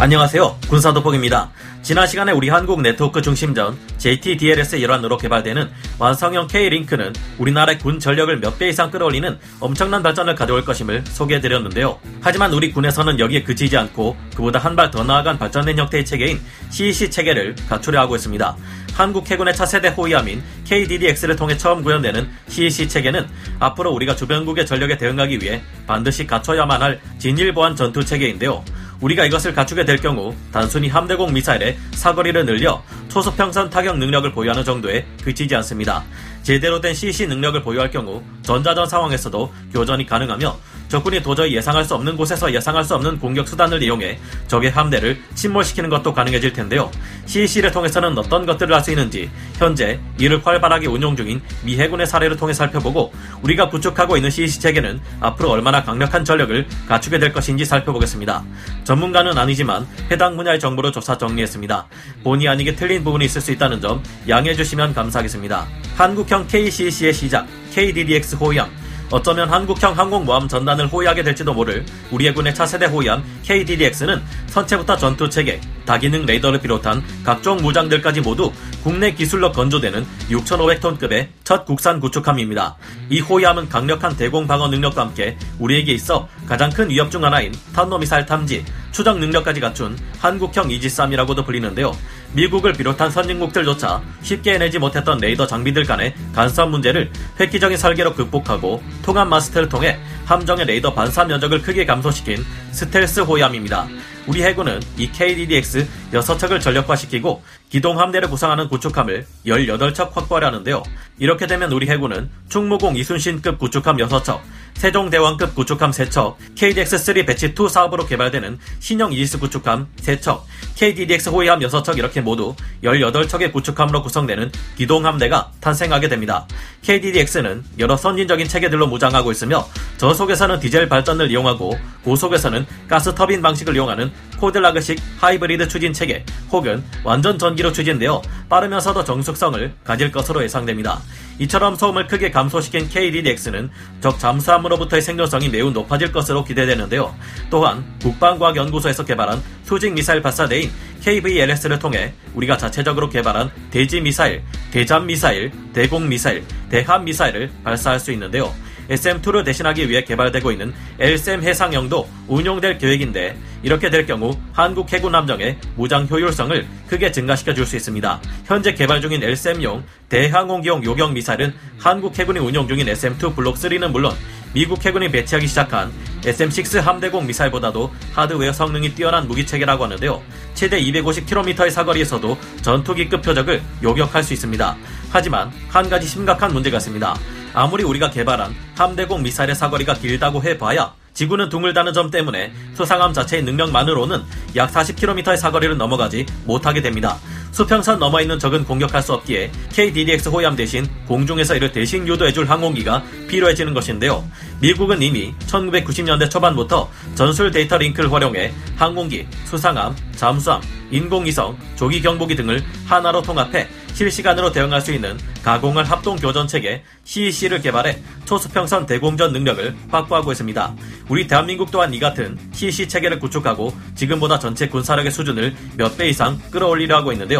안녕하세요. 군사도폭입니다. 지난 시간에 우리 한국 네트워크 중심전 JTDLS의 일환으로 개발되는 완성형 K-링크는 우리나라의 군 전력을 몇 배 이상 끌어올리는 엄청난 발전을 가져올 것임을 소개해드렸는데요. 하지만 우리 군에서는 여기에 그치지 않고 그보다 한 발 더 나아간 발전된 형태의 체계인 CEC 체계를 갖추려 하고 있습니다. 한국 해군의 차세대 호위함인 KDDX를 통해 처음 구현되는 CEC 체계는 앞으로 우리가 주변국의 전력에 대응하기 위해 반드시 갖춰야만 할 진일보한 전투 체계인데요. 우리가 이것을 갖추게 될 경우 단순히 함대공 미사일의 사거리를 늘려 초소평선 타격 능력을 보유하는 정도에 그치지 않습니다. 제대로 된 CC 능력을 보유할 경우 전자전 상황에서도 교전이 가능하며 적군이 도저히 예상할 수 없는 곳에서 예상할 수 없는 공격 수단을 이용해 적의 함대를 침몰시키는 것도 가능해질 텐데요. CEC를 통해서는 어떤 것들을 할 수 있는지 현재 이를 활발하게 운용 중인 미 해군의 사례를 통해 살펴보고 우리가 구축하고 있는 CEC 체계는 앞으로 얼마나 강력한 전력을 갖추게 될 것인지 살펴보겠습니다. 전문가는 아니지만 해당 분야의 정보를 조사 정리했습니다. 본의 아니게 틀린 부분이 있을 수 있다는 점 양해해 주시면 감사하겠습니다. 한국형 KCC의 시작, KDDX 호위함, 어쩌면 한국형 항공모함 전단을 호위하게 될지도 모를 우리 해 군의 차세대 호위함 KDDX는 선체부터 전투체계, 다기능 레이더를 비롯한 각종 무장들까지 모두 국내 기술로 건조되는 6,500톤급의 첫 국산 구축함입니다. 이 호위함은 강력한 대공 방어 능력과 함께 우리에게 있어 가장 큰 위협 중 하나인 탄도미사일 탐지, 추적 능력까지 갖춘 한국형 이지스함이라고도 불리는데요. 미국을 비롯한 선진국들조차 쉽게 해내지 못했던 레이더 장비들 간의 간섭 문제를 획기적인 설계로 극복하고 통합 마스트를 통해 함정의 레이더 반사 면적을 크게 감소시킨 스텔스 호위함입니다. 우리 해군은 이 KDDX 6척을 전력화시키고 기동 함대를 구성하는 구축함을 18척 확보하려는데요. 이렇게 되면 우리 해군은 충무공 이순신급 구축함 6척, 세종대왕급 구축함 3척, KDX-3 배치2 사업으로 개발되는 신형 이지스 구축함 3척, KDDX 호위함 6척 이렇게 모두 18척의 구축함으로 구성되는 기동함대가 탄생하게 됩니다. KDDX는 여러 선진적인 체계들로 무장하고 있으며 저속에서는 디젤 발전을 이용하고 고속에서는 가스 터빈 방식을 이용하는 코들라그식 하이브리드 추진 체계 혹은 완전 전기로 추진되어 빠르면서도 정숙성을 가질 것으로 예상됩니다. 이처럼 소음을 크게 감소시킨 KDDX는 적 잠수함으로부터의 생존성이 매우 높아질 것으로 기대되는데요. 또한 국방과학연구소에서 개발한 수직 미사일 발사대인 KVLS를 통해 우리가 자체적으로 개발한 대지 미사일, 대잠 미사일, 대공 미사일, 대함 미사일을 발사할 수 있는데요. SM2를 대신하기 위해 개발되고 있는 LSM 해상형도 운용될 계획인데 이렇게 될 경우 한국 해군 함정의 무장 효율성을 크게 증가시켜 줄 수 있습니다. 현재 개발 중인 LSM용 대항공기용 요격 미사일은 한국 해군이 운용 중인 SM2 블록 3는 물론 미국 해군이 배치하기 시작한 SM6 함대공 미사일보다도 하드웨어 성능이 뛰어난 무기체계라고 하는데요. 최대 250km의 사거리에서도 전투기급 표적을 요격할 수 있습니다. 하지만 한 가지 심각한 문제가 있습니다. 아무리 우리가 개발한 함대공 미사일의 사거리가 길다고 해봐야 지구는 둥글다는 점 때문에 수상함 자체의 능력만으로는 약 40km의 사거리를 넘어가지 못하게 됩니다. 수평선 넘어 있는 적은 공격할 수 없기에 KDDX 호위함 대신 공중에서 이를 대신 유도해줄 항공기가 필요해지는 것인데요. 미국은 이미 1990년대 초반부터 전술 데이터 링크를 활용해 항공기, 수상함, 잠수함, 인공위성, 조기 경보기 등을 하나로 통합해 실시간으로 대응할 수 있는 가공을 합동 교전 체계 CEC를 개발해 초수평선 대공전 능력을 확보하고 있습니다. 우리 대한민국 또한 이 같은 CEC 체계를 구축하고 지금보다 전체 군사력의 수준을 몇 배 이상 끌어올리려 하고 있는데요.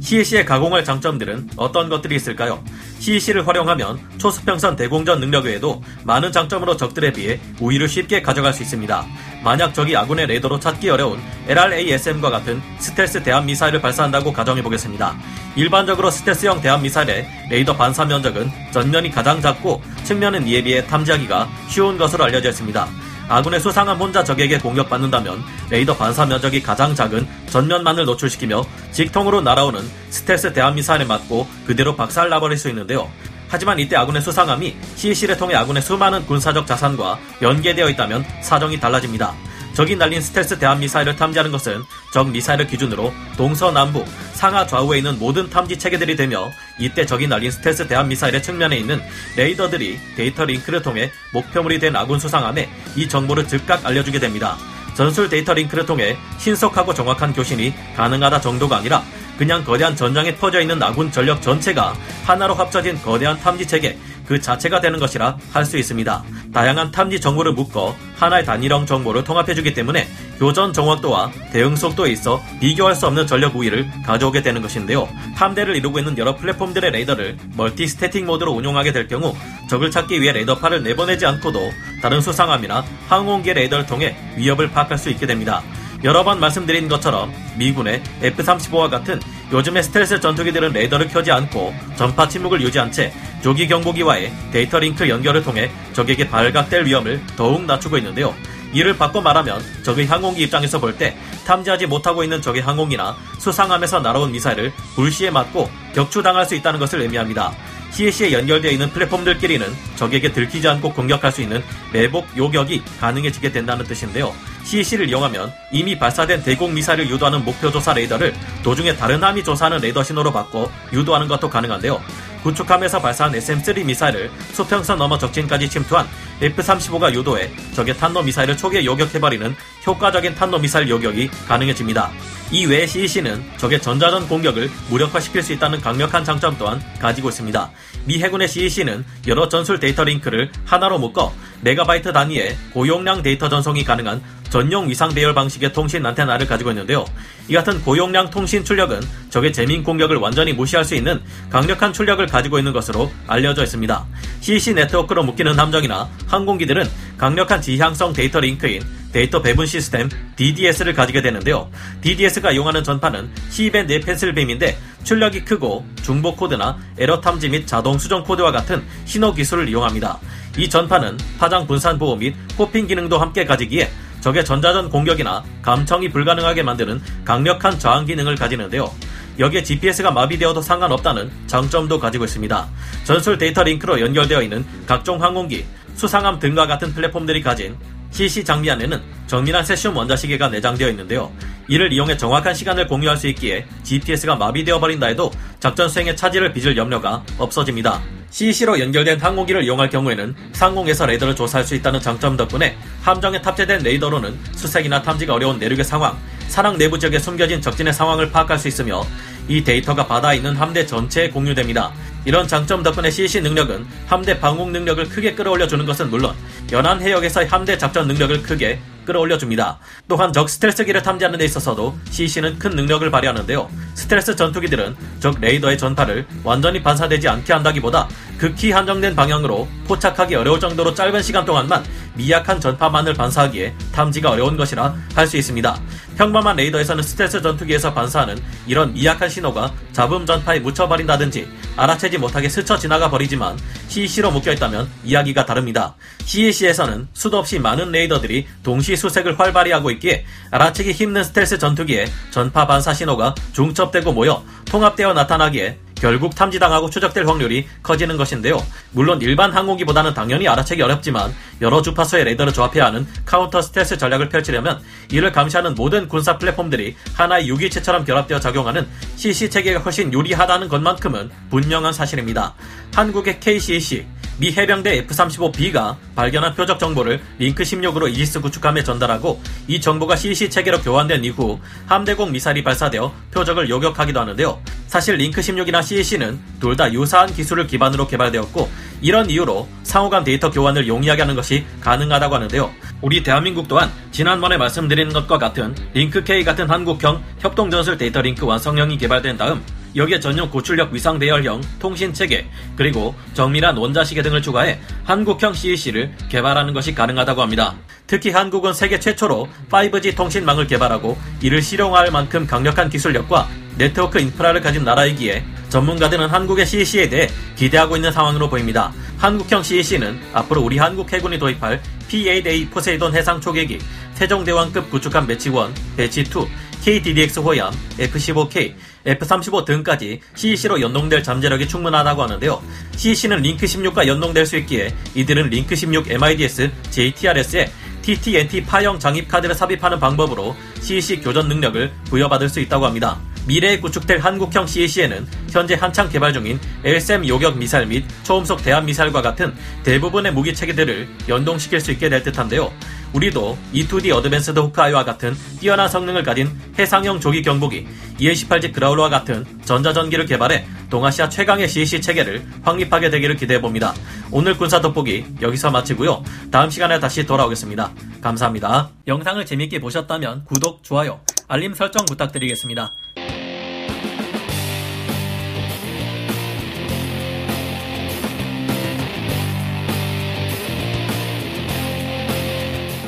CEC의 가공할 장점들은 어떤 것들이 있을까요? CEC를 활용하면 초수평선 대공전 능력 외에도 많은 장점으로 적들에 비해 우위를 쉽게 가져갈 수 있습니다. 만약 적이 아군의 레이더로 찾기 어려운 LRASM과 같은 스텔스 대함 미사일을 발사한다고 가정해 보겠습니다. 일반적으로 스텔스형 대함 미사일의 레이더 반사 면적은 전면이 가장 작고 측면은 이에 비해 탐지하기가 쉬운 것으로 알려져 있습니다. 아군의 수상함 혼자 적에게 공격받는다면 레이더 반사 면적이 가장 작은 전면만을 노출시키며 직통으로 날아오는 스텔스 대함 미사일에 맞고 그대로 박살나버릴 수 있는데요. 하지만 이때 아군의 수상함이 CEC를 통해 아군의 수많은 군사적 자산과 연계되어 있다면 사정이 달라집니다. 적이 날린 스텔스 대함 미사일을 탐지하는 것은 적 미사일을 기준으로 동서남북, 상하 좌우에 있는 모든 탐지 체계들이 되며 이때 적이 날린 스텔스 대함 미사일의 측면에 있는 레이더들이 데이터 링크를 통해 목표물이 된 아군 수상함에 이 정보를 즉각 알려주게 됩니다. 전술 데이터 링크를 통해 신속하고 정확한 교신이 가능하다 정도가 아니라 그냥 거대한 전장에 퍼져 있는 아군 전력 전체가 하나로 합쳐진 거대한 탐지 체계 그 자체가 되는 것이라 할 수 있습니다. 다양한 탐지 정보를 묶어 하나의 단일형 정보를 통합해주기 때문에 교전 정확도와 대응 속도에 있어 비교할 수 없는 전력 우위를 가져오게 되는 것인데요. 함대를 이루고 있는 여러 플랫폼들의 레이더를 multi static 모드로 운용하게 될 경우 적을 찾기 위해 레이더파를 내보내지 않고도 다른 수상함이나 항공기 레이더를 통해 위협을 파악할 수 있게 됩니다. 여러 번 말씀드린 것처럼 미군의 F-35와 같은 요즘의 스텔스 전투기들은 레이더를 켜지 않고 전파 침묵을 유지한 채 조기 경보기와의 데이터 링크 연결을 통해 적에게 발각될 위험을 더욱 낮추고 있는데요. 이를 바꿔 말하면 적의 항공기 입장에서 볼 때 탐지하지 못하고 있는 적의 항공기나 수상함에서 날아온 미사일을 불시에 맞고 격추당할 수 있다는 것을 의미합니다. CAC에 연결되어 있는 플랫폼들끼리는 적에게 들키지 않고 공격할 수 있는 매복 요격이 가능해지게 된다는 뜻인데요. CAC를 이용하면 이미 발사된 대공 미사일을 유도하는 목표 조사 레이더를 도중에 다른 함이 조사하는 레이더 신호로 바꿔 유도하는 것도 가능한데요. 구축함에서 발사한 SM-3 미사일을 수평선 넘어 적진까지 침투한 F-35가 유도해 적의 탄도 미사일을 초기에 요격해버리는 효과적인 탄도 미사일 요격이 가능해집니다. 이 외에 CEC는 적의 전자전 공격을 무력화시킬 수 있다는 강력한 장점 또한 가지고 있습니다. 미 해군의 CEC는 여러 전술 데이터 링크를 하나로 묶어 메가바이트 단위의 고용량 데이터 전송이 가능한 전용 위상 배열 방식의 통신 안테나를 가지고 있는데요. 이 같은 고용량 통신 출력은 적의 jamming 공격을 완전히 무시할 수 있는 강력한 출력을 가지고 있는 것으로 알려져 있습니다. CEC 네트워크로 묶이는 함정이나 항공기들은 강력한 지향성 데이터 링크인 데이터 배분 시스템 DDS를 가지게 되는데요. DDS가 이용하는 전파는 C밴드의 pencil beam인데 출력이 크고 중복 코드나 에러 탐지 및 자동 수정 코드와 같은 신호 기술을 이용합니다. 이 전파는 파장 분산 보호 및 호핑 기능도 함께 가지기에 적의 전자전 공격이나 감청이 불가능하게 만드는 강력한 저항 기능을 가지는데요. 여기에 GPS가 마비되어도 상관없다는 장점도 가지고 있습니다. 전술 데이터 링크로 연결되어 있는 각종 항공기, 수상함 등과 같은 플랫폼들이 가진 CC 장비 안에는 정밀한 세슘 원자시계가 내장되어 있는데요. 이를 이용해 정확한 시간을 공유할 수 있기에 GPS가 마비되어 버린다 해도 작전 수행에 차질을 빚을 염려가 없어집니다. CEC로 연결된 항공기를 이용할 경우에는 상공에서 레이더를 조사할 수 있다는 장점 덕분에 함정에 탑재된 레이더로는 수색이나 탐지가 어려운 내륙의 상황, 사랑 내부 지역에 숨겨진 적진의 상황을 파악할 수 있으며 이 데이터가 바다에 있는 함대 전체에 공유됩니다. 이런 장점 덕분에 CC 능력은 함대 방공 능력을 크게 끌어올려 주는 것은 물론 연안 해역에서의 함대 작전 능력을 크게 끌어올려줍니다. 또한 적 스텔스기를 탐지하는 데 있어서도 CC는 큰 능력을 발휘하는데요. 스텔스 전투기들은 적 레이더의 전파를 완전히 반사되지 않게 한다기보다 극히 한정된 방향으로 포착하기 어려울 정도로 짧은 시간 동안만 미약한 전파만을 반사하기에 탐지가 어려운 것이라 할 수 있습니다. 평범한 레이더에서는 스텔스 전투기에서 반사하는 이런 미약한 신호가 잡음 전파에 묻혀버린다든지 알아채지 못하게 스쳐 지나가 버리지만 CEC로 묶여있다면 이야기가 다릅니다. CEC에서는 수도 없이 많은 레이더들이 동시 수색을 활발히 하고 있기에 알아채기 힘든 스텔스 전투기에 전파 반사 신호가 중첩되고 모여 통합되어 나타나기에 결국 탐지당하고 추적될 확률이 커지는 것인데요. 물론 일반 항공기보다는 당연히 알아채기 어렵지만 여러 주파수의 레이더를 조합해야 하는 counter stealth 전략을 펼치려면 이를 감시하는 모든 군사 플랫폼들이 하나의 유기체처럼 결합되어 작용하는 CEC 체계가 훨씬 유리하다는 것만큼은 분명한 사실입니다. 한국의 K-CEC 미 해병대 F-35B가 발견한 표적 정보를 링크 16으로 이지스 구축함에 전달하고 이 정보가 CEC 체계로 교환된 이후 함대공 미사일이 발사되어 표적을 요격하기도 하는데요. 사실 링크 16이나 CEC는 둘 다 유사한 기술을 기반으로 개발되었고 이런 이유로 상호간 데이터 교환을 용이하게 하는 것이 가능하다고 하는데요. 우리 대한민국 또한 지난번에 말씀드린 것과 같은 링크-K 같은 한국형 협동전술 데이터 링크 완성형이 개발된 다음 여기에 전용 고출력 위상 배열형 통신 체계 그리고 정밀한 원자시계 등을 추가해 한국형 CEC를 개발하는 것이 가능하다고 합니다. 특히 한국은 세계 최초로 5G 통신망을 개발하고 이를 실용화할 만큼 강력한 기술력과 네트워크 인프라를 가진 나라이기에 전문가들은 한국의 CEC에 대해 기대하고 있는 상황으로 보입니다. 한국형 CEC는 앞으로 우리 한국 해군이 도입할 PAA 포세이돈 해상 초계기, 세종대왕급 구축함 배치1, 배치2, KDDX 호얌, F-15K, F-35 등까지 CEC로 연동될 잠재력이 충분하다고 하는데요. CEC는 Link 16과 연동될 수 있기에 이들은 링크 16 MIDS JTRS에 TTNT 파형 장입 카드를 삽입하는 방법으로 CEC 교전 능력을 부여받을 수 있다고 합니다. 미래에 구축될 한국형 CEC에는 현재 한창 개발 중인 L-SAM 요격 미사일 및 초음속 대함 미사일과 같은 대부분의 무기 체계들을 연동시킬 수 있게 될 듯한데요. 우리도 E2D Advanced Hawkeye와 같은 뛰어난 성능을 가진 해상형 조기 경보기, EA18G 그라울러와 같은 전자전기를 개발해 동아시아 최강의 CC 체계를 확립하게 되기를 기대해봅니다. 오늘 군사 돋보기 여기서 마치고요. 다음 시간에 다시 돌아오겠습니다. 감사합니다. 영상을 재밌게 보셨다면 구독, 좋아요, 알림 설정 부탁드리겠습니다.